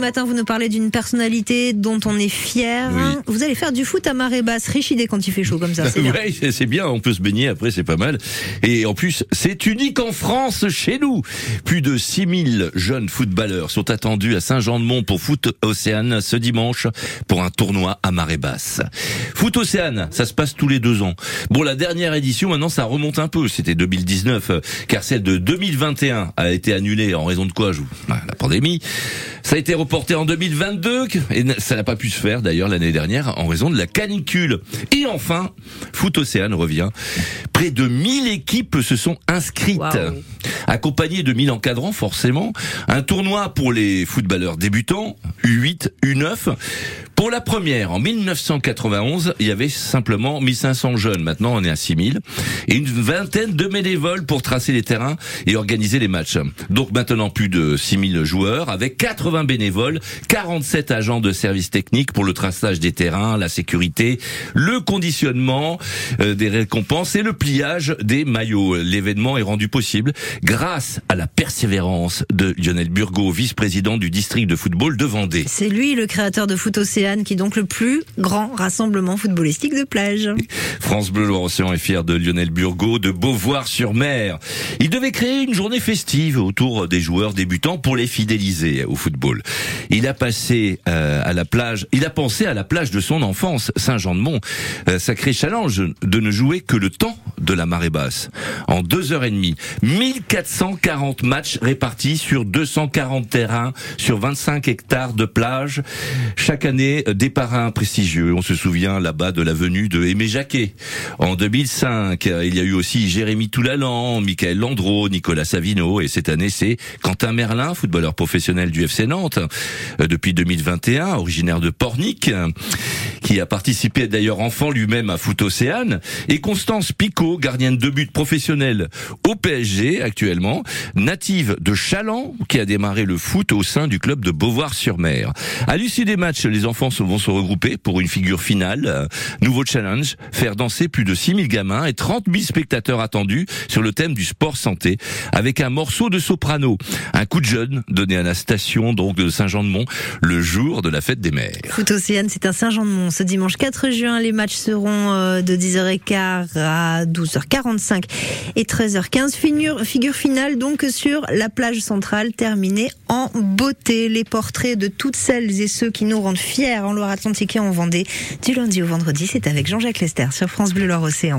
Ce matin, vous nous parlez d'une personnalité dont on est fier. Oui. Vous allez faire du foot à marée basse, riche idée quand il fait chaud comme ça. C'est bien. Ouais, c'est- bien, on peut se baigner après, c'est pas mal. Et en plus, c'est unique en France, chez nous. Plus de 6000 jeunes footballeurs sont attendus à Saint-Jean-de-Mont pour Foot Océane ce dimanche pour un tournoi à marée basse. Foot Océane, ça se passe tous les deux ans. Bon, la dernière édition, maintenant, ça remonte un peu. C'était 2019, euh, car celle de 2021 a été annulée en raison de quoi je vous- pandémie. Ça a été reporté en 2022 et ça n'a pas pu se faire d'ailleurs l'année dernière en raison de la canicule. Et enfin, Foot Océane revient. Près de 1000 équipes se sont inscrites, accompagnées de 1000 encadrants forcément. Un tournoi pour les footballeurs débutants, U8, U9. Pour la première, en 1991, il y avait simplement 1500 jeunes. Maintenant, on est à 6000. Et une vingtaine de bénévoles pour tracer les terrains et organiser les matchs. Donc maintenant, plus de 6000 joueurs avec 80 bénévoles, 47 agents de services techniques pour le traçage des terrains, la sécurité, le conditionnement euh, des récompenses et le pliage des maillots. L'événement est rendu possible grâce à la persévérance de Lionel Burgot, vice-président du district de football de Vendée. C'est lui le créateur de Foot Qui est donc le plus grand rassemblement footballistique de plage. France Bleu Loire-Océan est fier de Lionel Burgot de Beauvoir-sur-Mer. Il devait créer une journée festive autour des joueurs débutants pour les fidéliser au football. Il a passé euh, à la plage, il a pensé à la plage de son enfance, Saint-Jean-de-Mont. Euh, sacré challenge de ne jouer que le temps de la marée basse. En deux heures et demie, 1440 matchs répartis sur 240 terrains, sur 25 hectares de plage. Chaque année, des parrains prestigieux. On se souvient là-bas de la venue de Aimé Jacquet. En 2005, euh, il y a eu aussi Jérémy Toulalan, Michael Landreau, Nicolas Savino. Et cette année, c'est Quentin Merlin, footballeur professionnel du FC Nantes, euh, depuis 2021, originaire de Pornic, qui a participé d'ailleurs enfant lui-même à Foot Océane. Et Constance Picot, gardienne de but professionnelle au PSG actuellement, native de Chaland, qui a démarré le foot au sein du club de Beauvoir-sur-Mer. À l'issue des matchs, les enfants vont se regrouper pour une figure finale. Nouveau challenge, faire danser plus de 6000 gamins et 30 000 spectateurs attendus sur le thème du sport santé, avec un morceau de soprano. Un coup de jeune donné à la station donc de Saint-Jean-de-Mont le jour de la fête des mères. Foot Océane, c'est un Saint-Jean-de-Mont. Ce dimanche 4 juin, les matchs seront euh, de 10h15 à 12h45 et 13h15. Figure, finale donc sur la plage centrale terminée en beauté. Les portraits de toutes celles et ceux qui nous rendent fiers en Loire-Atlantique et en Vendée. Du lundi au vendredi, c'est avec Jean-Jacques Lester sur France Bleu Loire-Océan.